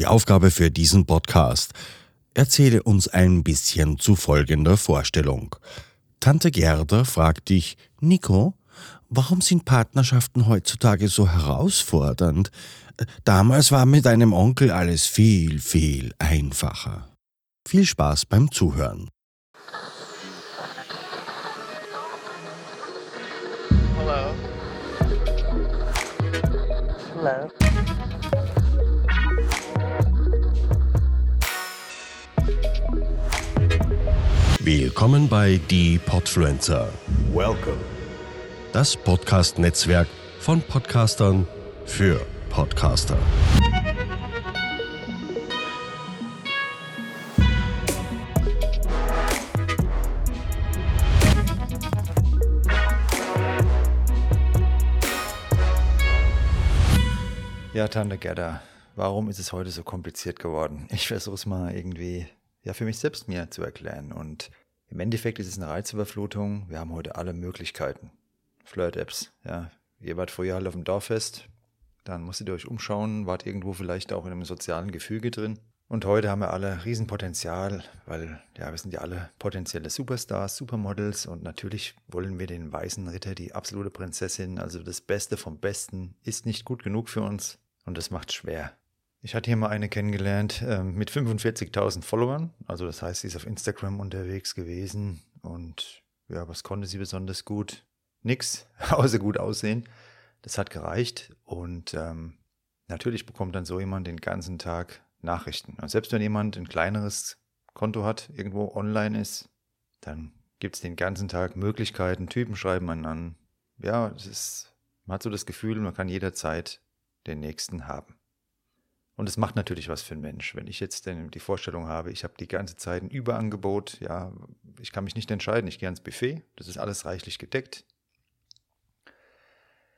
Die Aufgabe für diesen Podcast. Erzähle uns ein bisschen zu folgender Vorstellung. Tante Gerda fragt dich, Nico, warum sind Partnerschaften heutzutage so herausfordernd? Damals war mit deinem Onkel alles viel, viel einfacher. Viel Spaß beim Zuhören. Hello. Hello. Willkommen bei Die Podfluencer. Welcome. Das Podcast-Netzwerk von Podcastern für Podcaster. Ja, Tante Gerda, warum ist es heute so kompliziert geworden? Ich versuche es mal irgendwie ja für mich selbst mir zu erklären. Und im Endeffekt ist es eine Reizüberflutung. Wir haben heute alle Möglichkeiten. Flirt-Apps, ja. Ihr wart früher halt auf dem Dorffest, dann musstet ihr euch umschauen, wart irgendwo vielleicht auch in einem sozialen Gefüge drin. Und heute haben wir alle Riesenpotenzial, weil ja, wir sind ja alle potenzielle Superstars, Supermodels und natürlich wollen wir den weißen Ritter, die absolute Prinzessin, also das Beste vom Besten, ist nicht gut genug für uns und das macht schwer. Ich hatte hier mal eine kennengelernt äh, mit 45.000 Followern, also das heißt, sie ist auf Instagram unterwegs gewesen und ja, was konnte sie besonders gut? Nix, außer gut aussehen. Das hat gereicht und ähm, natürlich bekommt dann so jemand den ganzen Tag Nachrichten. Und selbst wenn jemand ein kleineres Konto hat, irgendwo online ist, dann gibt es den ganzen Tag Möglichkeiten, Typen schreiben einen an. Ja, es ist, man hat so das Gefühl, man kann jederzeit den nächsten haben. Und es macht natürlich was für einen Mensch. Wenn ich jetzt denn die Vorstellung habe, ich habe die ganze Zeit ein Überangebot, ja, ich kann mich nicht entscheiden, ich gehe ans Buffet, das ist alles reichlich gedeckt.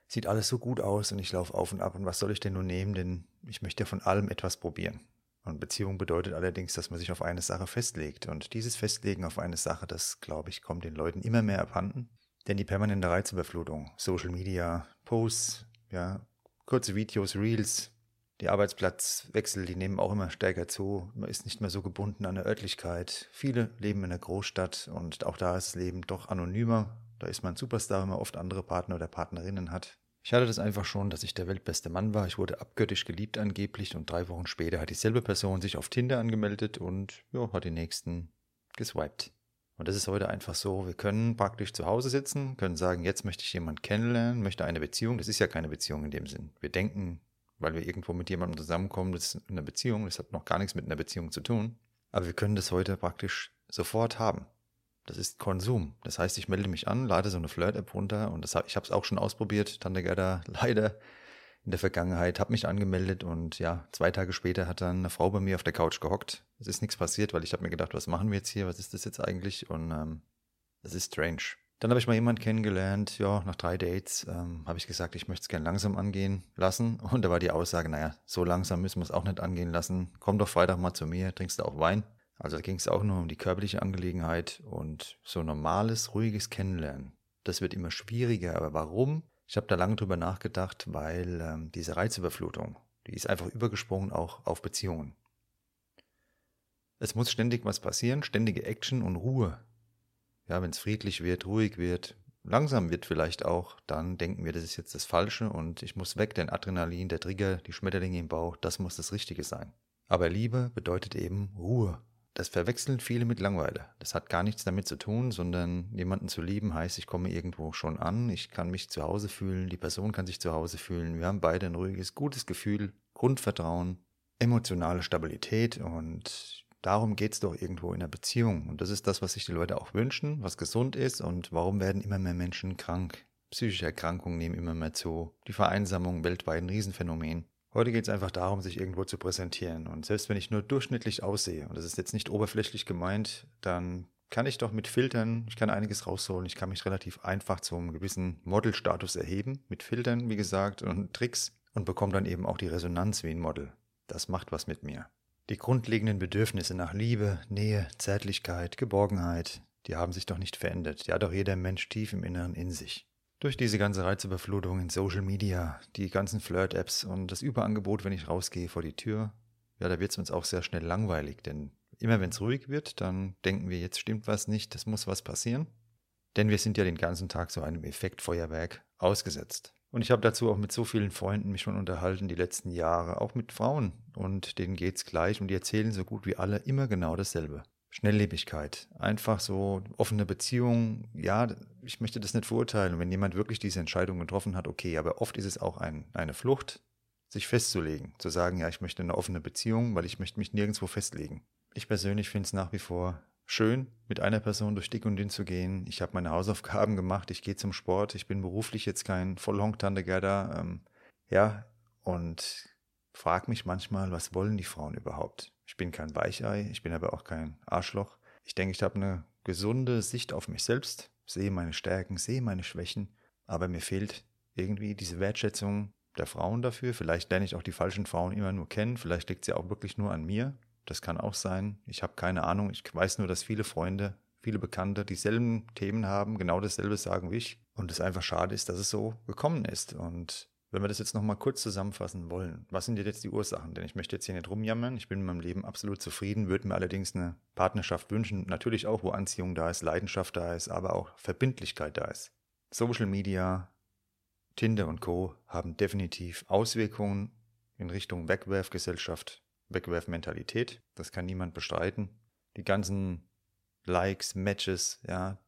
Sieht alles so gut aus und ich laufe auf und ab und was soll ich denn nur nehmen, denn ich möchte ja von allem etwas probieren. Und Beziehung bedeutet allerdings, dass man sich auf eine Sache festlegt. Und dieses Festlegen auf eine Sache, das, glaube ich, kommt den Leuten immer mehr abhanden. Denn die permanente Reizüberflutung, Social Media, Posts, ja, kurze Videos, Reels, die Arbeitsplatzwechsel, die nehmen auch immer stärker zu. Man ist nicht mehr so gebunden an der Örtlichkeit. Viele leben in der Großstadt und auch da ist das Leben doch anonymer. Da ist man Superstar, wenn man oft andere Partner oder Partnerinnen hat. Ich hatte das einfach schon, dass ich der weltbeste Mann war. Ich wurde abgöttisch geliebt angeblich und drei Wochen später hat dieselbe Person sich auf Tinder angemeldet und ja, hat den nächsten geswiped. Und das ist heute einfach so, wir können praktisch zu Hause sitzen, können sagen, jetzt möchte ich jemanden kennenlernen, möchte eine Beziehung. Das ist ja keine Beziehung in dem Sinn. Wir denken, weil wir irgendwo mit jemandem zusammenkommen, das ist eine Beziehung, das hat noch gar nichts mit einer Beziehung zu tun. Aber wir können das heute praktisch sofort haben. Das ist Konsum. Das heißt, ich melde mich an, lade so eine Flirt-App runter und das ich habe es auch schon ausprobiert, Tante Gerda leider in der Vergangenheit, habe mich angemeldet und ja, zwei Tage später hat dann eine Frau bei mir auf der Couch gehockt. Es ist nichts passiert, weil ich habe mir gedacht, was machen wir jetzt hier, was ist das jetzt eigentlich und ähm, das ist strange. Dann habe ich mal jemanden kennengelernt, ja, nach drei Dates ähm, habe ich gesagt, ich möchte es gerne langsam angehen lassen und da war die Aussage, naja, so langsam müssen wir es auch nicht angehen lassen, komm doch Freitag mal zu mir, trinkst du auch Wein. Also da ging es auch nur um die körperliche Angelegenheit und so normales, ruhiges Kennenlernen. Das wird immer schwieriger, aber warum? Ich habe da lange drüber nachgedacht, weil ähm, diese Reizüberflutung, die ist einfach übergesprungen auch auf Beziehungen. Es muss ständig was passieren, ständige Action und Ruhe. Ja, wenn es friedlich wird, ruhig wird, langsam wird vielleicht auch, dann denken wir, das ist jetzt das Falsche und ich muss weg, denn Adrenalin, der Trigger, die Schmetterlinge im Bauch, das muss das Richtige sein. Aber Liebe bedeutet eben Ruhe, das verwechseln viele mit Langweile. Das hat gar nichts damit zu tun, sondern jemanden zu lieben heißt, ich komme irgendwo schon an, ich kann mich zu Hause fühlen, die Person kann sich zu Hause fühlen, wir haben beide ein ruhiges, gutes Gefühl, Grundvertrauen, emotionale Stabilität und darum geht es doch irgendwo in der Beziehung. Und das ist das, was sich die Leute auch wünschen, was gesund ist und warum werden immer mehr Menschen krank. Psychische Erkrankungen nehmen immer mehr zu, die Vereinsamung weltweit ein Riesenphänomen. Heute geht es einfach darum, sich irgendwo zu präsentieren. Und selbst wenn ich nur durchschnittlich aussehe, und das ist jetzt nicht oberflächlich gemeint, dann kann ich doch mit Filtern, ich kann einiges rausholen, ich kann mich relativ einfach zu einem gewissen Modelstatus erheben, mit Filtern, wie gesagt, und Tricks und bekomme dann eben auch die Resonanz wie ein Model. Das macht was mit mir. Die grundlegenden Bedürfnisse nach Liebe, Nähe, Zärtlichkeit, Geborgenheit, die haben sich doch nicht verändert. Die hat doch jeder Mensch tief im Inneren in sich. Durch diese ganze Reizüberflutung in Social Media, die ganzen Flirt-Apps und das Überangebot, wenn ich rausgehe vor die Tür, ja, da wird es uns auch sehr schnell langweilig, denn immer wenn es ruhig wird, dann denken wir, jetzt stimmt was nicht, es muss was passieren. Denn wir sind ja den ganzen Tag so einem Effektfeuerwerk ausgesetzt. Und ich habe dazu auch mit so vielen Freunden mich schon unterhalten die letzten Jahre, auch mit Frauen. Und denen geht's gleich und die erzählen so gut wie alle immer genau dasselbe. Schnelllebigkeit, einfach so offene Beziehungen. Ja, ich möchte das nicht verurteilen. Wenn jemand wirklich diese Entscheidung getroffen hat, okay, aber oft ist es auch ein, eine Flucht, sich festzulegen, zu sagen, ja, ich möchte eine offene Beziehung, weil ich möchte mich nirgendwo festlegen. Ich persönlich finde es nach wie vor schön, mit einer Person durch dick und dünn zu gehen. Ich habe meine Hausaufgaben gemacht, ich gehe zum Sport, ich bin beruflich jetzt kein Vollhonk-Tante Ähm, ja, und frage mich manchmal, was wollen die Frauen überhaupt? Ich bin kein Weichei, ich bin aber auch kein Arschloch. Ich denke, ich habe eine gesunde Sicht auf mich selbst, sehe meine Stärken, sehe meine Schwächen, aber mir fehlt irgendwie diese Wertschätzung der Frauen dafür. Vielleicht lerne ich auch die falschen Frauen immer nur kennen, vielleicht liegt sie auch wirklich nur an mir. Das kann auch sein. Ich habe keine Ahnung. Ich weiß nur, dass viele Freunde, viele Bekannte dieselben Themen haben, genau dasselbe sagen wie ich. Und es einfach schade ist, dass es so gekommen ist. Und wenn wir das jetzt nochmal kurz zusammenfassen wollen, was sind jetzt die Ursachen? Denn ich möchte jetzt hier nicht rumjammern, ich bin in meinem Leben absolut zufrieden, würde mir allerdings eine Partnerschaft wünschen, natürlich auch, wo Anziehung da ist, Leidenschaft da ist, aber auch Verbindlichkeit da ist. Social Media, Tinder und Co. haben definitiv Auswirkungen in Richtung Wegwerfgesellschaft, Wegwerfmentalität, das kann niemand bestreiten. Die ganzen Likes, Matches, ja,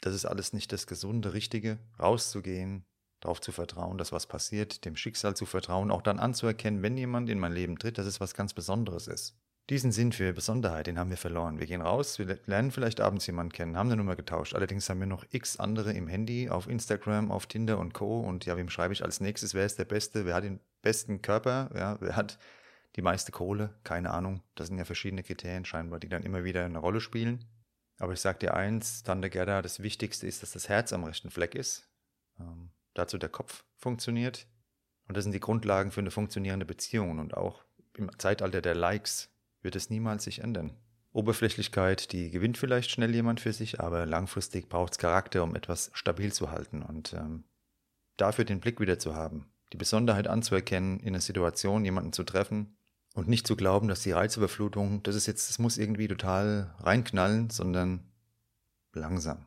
das ist alles nicht das gesunde, richtige, rauszugehen, darauf zu vertrauen, dass was passiert, dem Schicksal zu vertrauen, auch dann anzuerkennen, wenn jemand in mein Leben tritt, dass es was ganz Besonderes ist. Diesen Sinn für Besonderheit, den haben wir verloren. Wir gehen raus, wir lernen vielleicht abends jemanden kennen, haben eine Nummer getauscht. Allerdings haben wir noch x andere im Handy, auf Instagram, auf Tinder und Co. Und ja, wem schreibe ich als nächstes? Wer ist der Beste? Wer hat den besten Körper? Ja, wer hat die meiste Kohle? Keine Ahnung. Das sind ja verschiedene Kriterien scheinbar, die dann immer wieder eine Rolle spielen. Aber ich sag dir eins, Tante Gerda, das Wichtigste ist, dass das Herz am rechten Fleck ist. Ähm, dazu der Kopf funktioniert. Und das sind die Grundlagen für eine funktionierende Beziehung. Und auch im Zeitalter der Likes wird es niemals sich ändern. Oberflächlichkeit, die gewinnt vielleicht schnell jemand für sich, aber langfristig braucht es Charakter, um etwas stabil zu halten. Und ähm, dafür den Blick wieder zu haben, die Besonderheit anzuerkennen, in einer Situation jemanden zu treffen und nicht zu glauben, dass die Reizüberflutung, das ist jetzt, das muss irgendwie total reinknallen, sondern langsam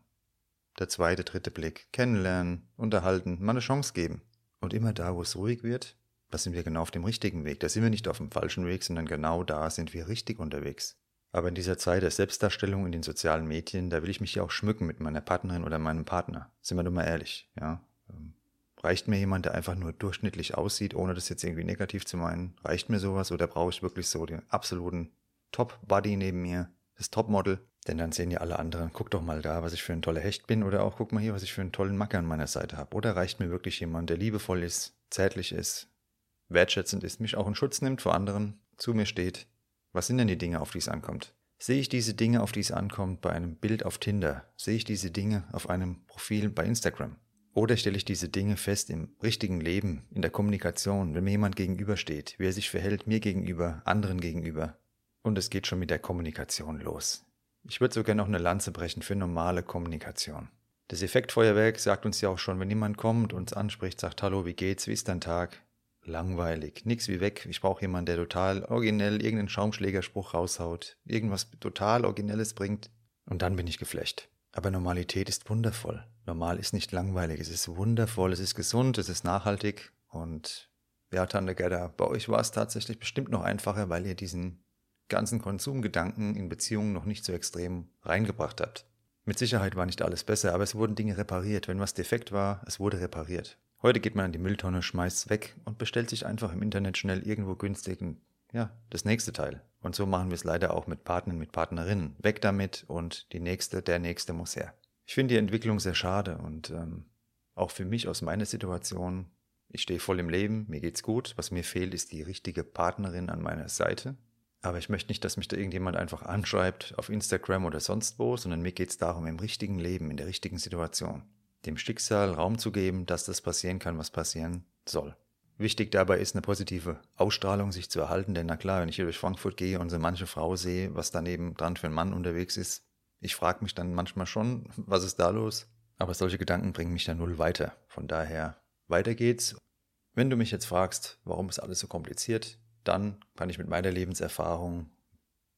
der zweite, dritte Blick, kennenlernen, unterhalten, mal eine Chance geben. Und immer da, wo es ruhig wird, da sind wir genau auf dem richtigen Weg. Da sind wir nicht auf dem falschen Weg, sondern genau da sind wir richtig unterwegs. Aber in dieser Zeit der Selbstdarstellung in den sozialen Medien, da will ich mich ja auch schmücken mit meiner Partnerin oder meinem Partner. Sind wir doch mal ehrlich, ja. Reicht mir jemand, der einfach nur durchschnittlich aussieht, ohne das jetzt irgendwie negativ zu meinen? Reicht mir sowas oder brauche ich wirklich so den absoluten Top-Buddy neben mir, das Topmodel? Denn dann sehen ja alle anderen, guck doch mal da, was ich für ein toller Hecht bin, oder auch guck mal hier, was ich für einen tollen Macker an meiner Seite habe. Oder reicht mir wirklich jemand, der liebevoll ist, zärtlich ist, wertschätzend ist, mich auch in Schutz nimmt vor anderen, zu mir steht. Was sind denn die Dinge, auf die es ankommt? Sehe ich diese Dinge, auf die es ankommt, bei einem Bild auf Tinder? Sehe ich diese Dinge auf einem Profil bei Instagram? Oder stelle ich diese Dinge fest im richtigen Leben, in der Kommunikation, wenn mir jemand gegenübersteht, wie er sich verhält, mir gegenüber, anderen gegenüber? Und es geht schon mit der Kommunikation los. Ich würde sogar noch eine Lanze brechen für normale Kommunikation. Das Effektfeuerwerk sagt uns ja auch schon, wenn jemand kommt, uns anspricht, sagt, hallo, wie geht's, wie ist dein Tag? Langweilig, nix wie weg. Ich brauche jemanden, der total originell irgendeinen Schaumschlägerspruch raushaut, irgendwas total Originelles bringt. Und dann bin ich geflecht. Aber Normalität ist wundervoll. Normal ist nicht langweilig, es ist wundervoll, es ist gesund, es ist nachhaltig. Und ja, Tante Gerda, bei euch war es tatsächlich bestimmt noch einfacher, weil ihr diesen ganzen Konsumgedanken in Beziehungen noch nicht so extrem reingebracht habt. Mit Sicherheit war nicht alles besser, aber es wurden Dinge repariert. Wenn was defekt war, es wurde repariert. Heute geht man an die Mülltonne, schmeißt es weg und bestellt sich einfach im Internet schnell irgendwo günstig ja, das nächste Teil. Und so machen wir es leider auch mit Partnern, mit Partnerinnen. Weg damit und die nächste, der nächste muss her. Ich finde die Entwicklung sehr schade und ähm, auch für mich aus meiner Situation, ich stehe voll im Leben, mir geht's gut. Was mir fehlt, ist die richtige Partnerin an meiner Seite. Aber ich möchte nicht, dass mich da irgendjemand einfach anschreibt auf Instagram oder sonst wo, sondern mir geht es darum, im richtigen Leben, in der richtigen Situation, dem Schicksal Raum zu geben, dass das passieren kann, was passieren soll. Wichtig dabei ist eine positive Ausstrahlung, sich zu erhalten, denn na klar, wenn ich hier durch Frankfurt gehe und so manche Frau sehe, was daneben dran für ein Mann unterwegs ist, ich frage mich dann manchmal schon, was ist da los? Aber solche Gedanken bringen mich da null weiter. Von daher, weiter geht's. Wenn du mich jetzt fragst, warum ist alles so kompliziert, dann kann ich mit meiner Lebenserfahrung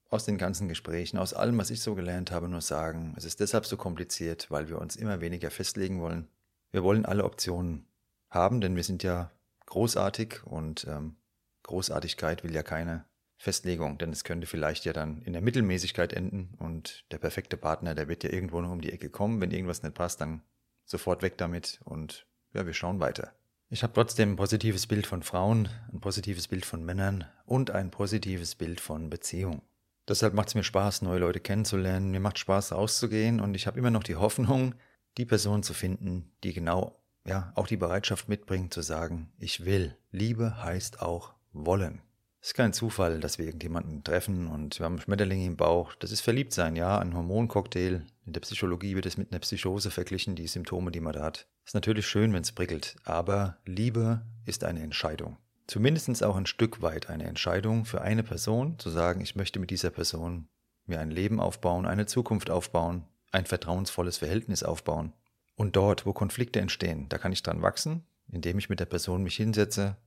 aus den ganzen Gesprächen, aus allem, was ich so gelernt habe, nur sagen, es ist deshalb so kompliziert, weil wir uns immer weniger festlegen wollen. Wir wollen alle Optionen haben, denn wir sind ja großartig und ähm, Großartigkeit will ja keine Festlegung, denn es könnte vielleicht ja dann in der Mittelmäßigkeit enden und der perfekte Partner, der wird ja irgendwo noch um die Ecke kommen. Wenn irgendwas nicht passt, dann sofort weg damit und ja, wir schauen weiter. Ich habe trotzdem ein positives Bild von Frauen, ein positives Bild von Männern und ein positives Bild von Beziehung. Deshalb macht es mir Spaß, neue Leute kennenzulernen. Mir macht Spaß, rauszugehen und ich habe immer noch die Hoffnung, die Person zu finden, die genau, ja, auch die Bereitschaft mitbringt zu sagen, ich will. Liebe heißt auch wollen. Ist kein Zufall, dass wir irgendjemanden treffen und wir haben Schmetterlinge im Bauch. Das ist Verliebtsein, ja, ein Hormoncocktail. In der Psychologie wird es mit einer Psychose verglichen, die Symptome, die man da hat. Ist natürlich schön, wenn es prickelt, aber Liebe ist eine Entscheidung. Zumindest auch ein Stück weit eine Entscheidung für eine Person, zu sagen, ich möchte mit dieser Person mir ein Leben aufbauen, eine Zukunft aufbauen, ein vertrauensvolles Verhältnis aufbauen. Und dort, wo Konflikte entstehen, da kann ich dran wachsen, indem ich mit der Person mich hinsetze,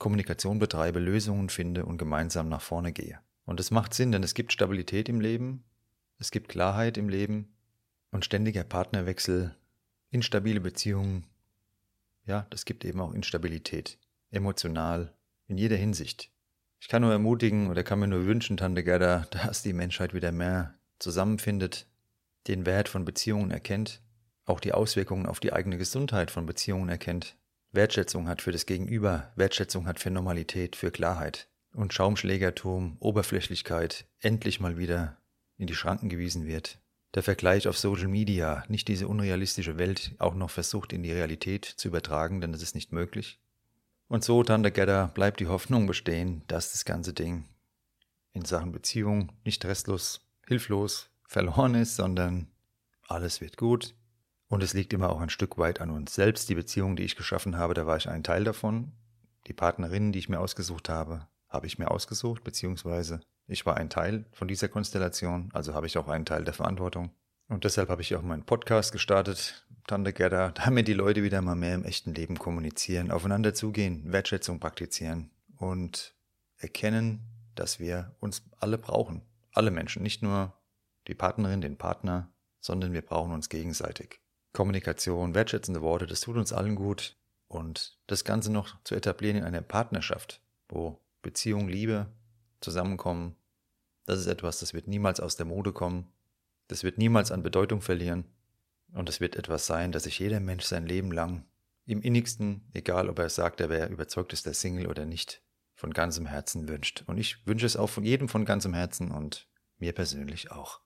Kommunikation betreibe, Lösungen finde und gemeinsam nach vorne gehe. Und es macht Sinn, denn es gibt Stabilität im Leben, es gibt Klarheit im Leben und ständiger Partnerwechsel, instabile Beziehungen, ja, das gibt eben auch Instabilität, emotional, in jeder Hinsicht. Ich kann nur ermutigen oder kann mir nur wünschen, Tante Gerda, dass die Menschheit wieder mehr zusammenfindet, den Wert von Beziehungen erkennt, auch die Auswirkungen auf die eigene Gesundheit von Beziehungen erkennt Wertschätzung hat für das Gegenüber, Wertschätzung hat für Normalität, für Klarheit. Und Schaumschlägertum, Oberflächlichkeit endlich mal wieder in die Schranken gewiesen wird. Der Vergleich auf Social Media, nicht diese unrealistische Welt auch noch versucht in die Realität zu übertragen, denn das ist nicht möglich. Und so, Tante bleibt die Hoffnung bestehen, dass das ganze Ding in Sachen Beziehung nicht restlos, hilflos, verloren ist, sondern alles wird gut, und es liegt immer auch ein Stück weit an uns selbst. Die Beziehung, die ich geschaffen habe, da war ich ein Teil davon. Die Partnerinnen, die ich mir ausgesucht habe, habe ich mir ausgesucht, beziehungsweise ich war ein Teil von dieser Konstellation, also habe ich auch einen Teil der Verantwortung. Und deshalb habe ich auch meinen Podcast gestartet, Tante Gerda, damit die Leute wieder mal mehr im echten Leben kommunizieren, aufeinander zugehen, Wertschätzung praktizieren und erkennen, dass wir uns alle brauchen. Alle Menschen, nicht nur die Partnerin, den Partner, sondern wir brauchen uns gegenseitig. Kommunikation, wertschätzende Worte, das tut uns allen gut. Und das Ganze noch zu etablieren in einer Partnerschaft, wo Beziehung, Liebe zusammenkommen, das ist etwas, das wird niemals aus der Mode kommen. Das wird niemals an Bedeutung verlieren. Und es wird etwas sein, das sich jeder Mensch sein Leben lang im innigsten, egal ob er sagt, er wäre überzeugt ist der Single oder nicht, von ganzem Herzen wünscht. Und ich wünsche es auch von jedem von ganzem Herzen und mir persönlich auch.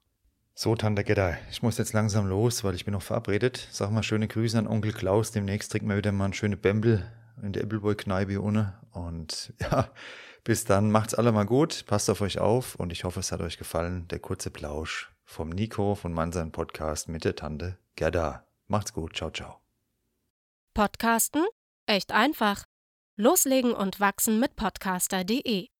So, Tante Gedda, ich muss jetzt langsam los, weil ich bin noch verabredet. Sag mal schöne Grüße an Onkel Klaus. Demnächst trinken wir wieder mal eine schöne Bämbel in der Ebbelboy-Kneipe ohne. Und ja, bis dann, macht's alle mal gut, passt auf euch auf und ich hoffe, es hat euch gefallen. Der kurze Plausch vom Nico von Mansan Podcast mit der Tante Gerda. Macht's gut, ciao, ciao. Podcasten? Echt einfach. Loslegen und wachsen mit podcaster.de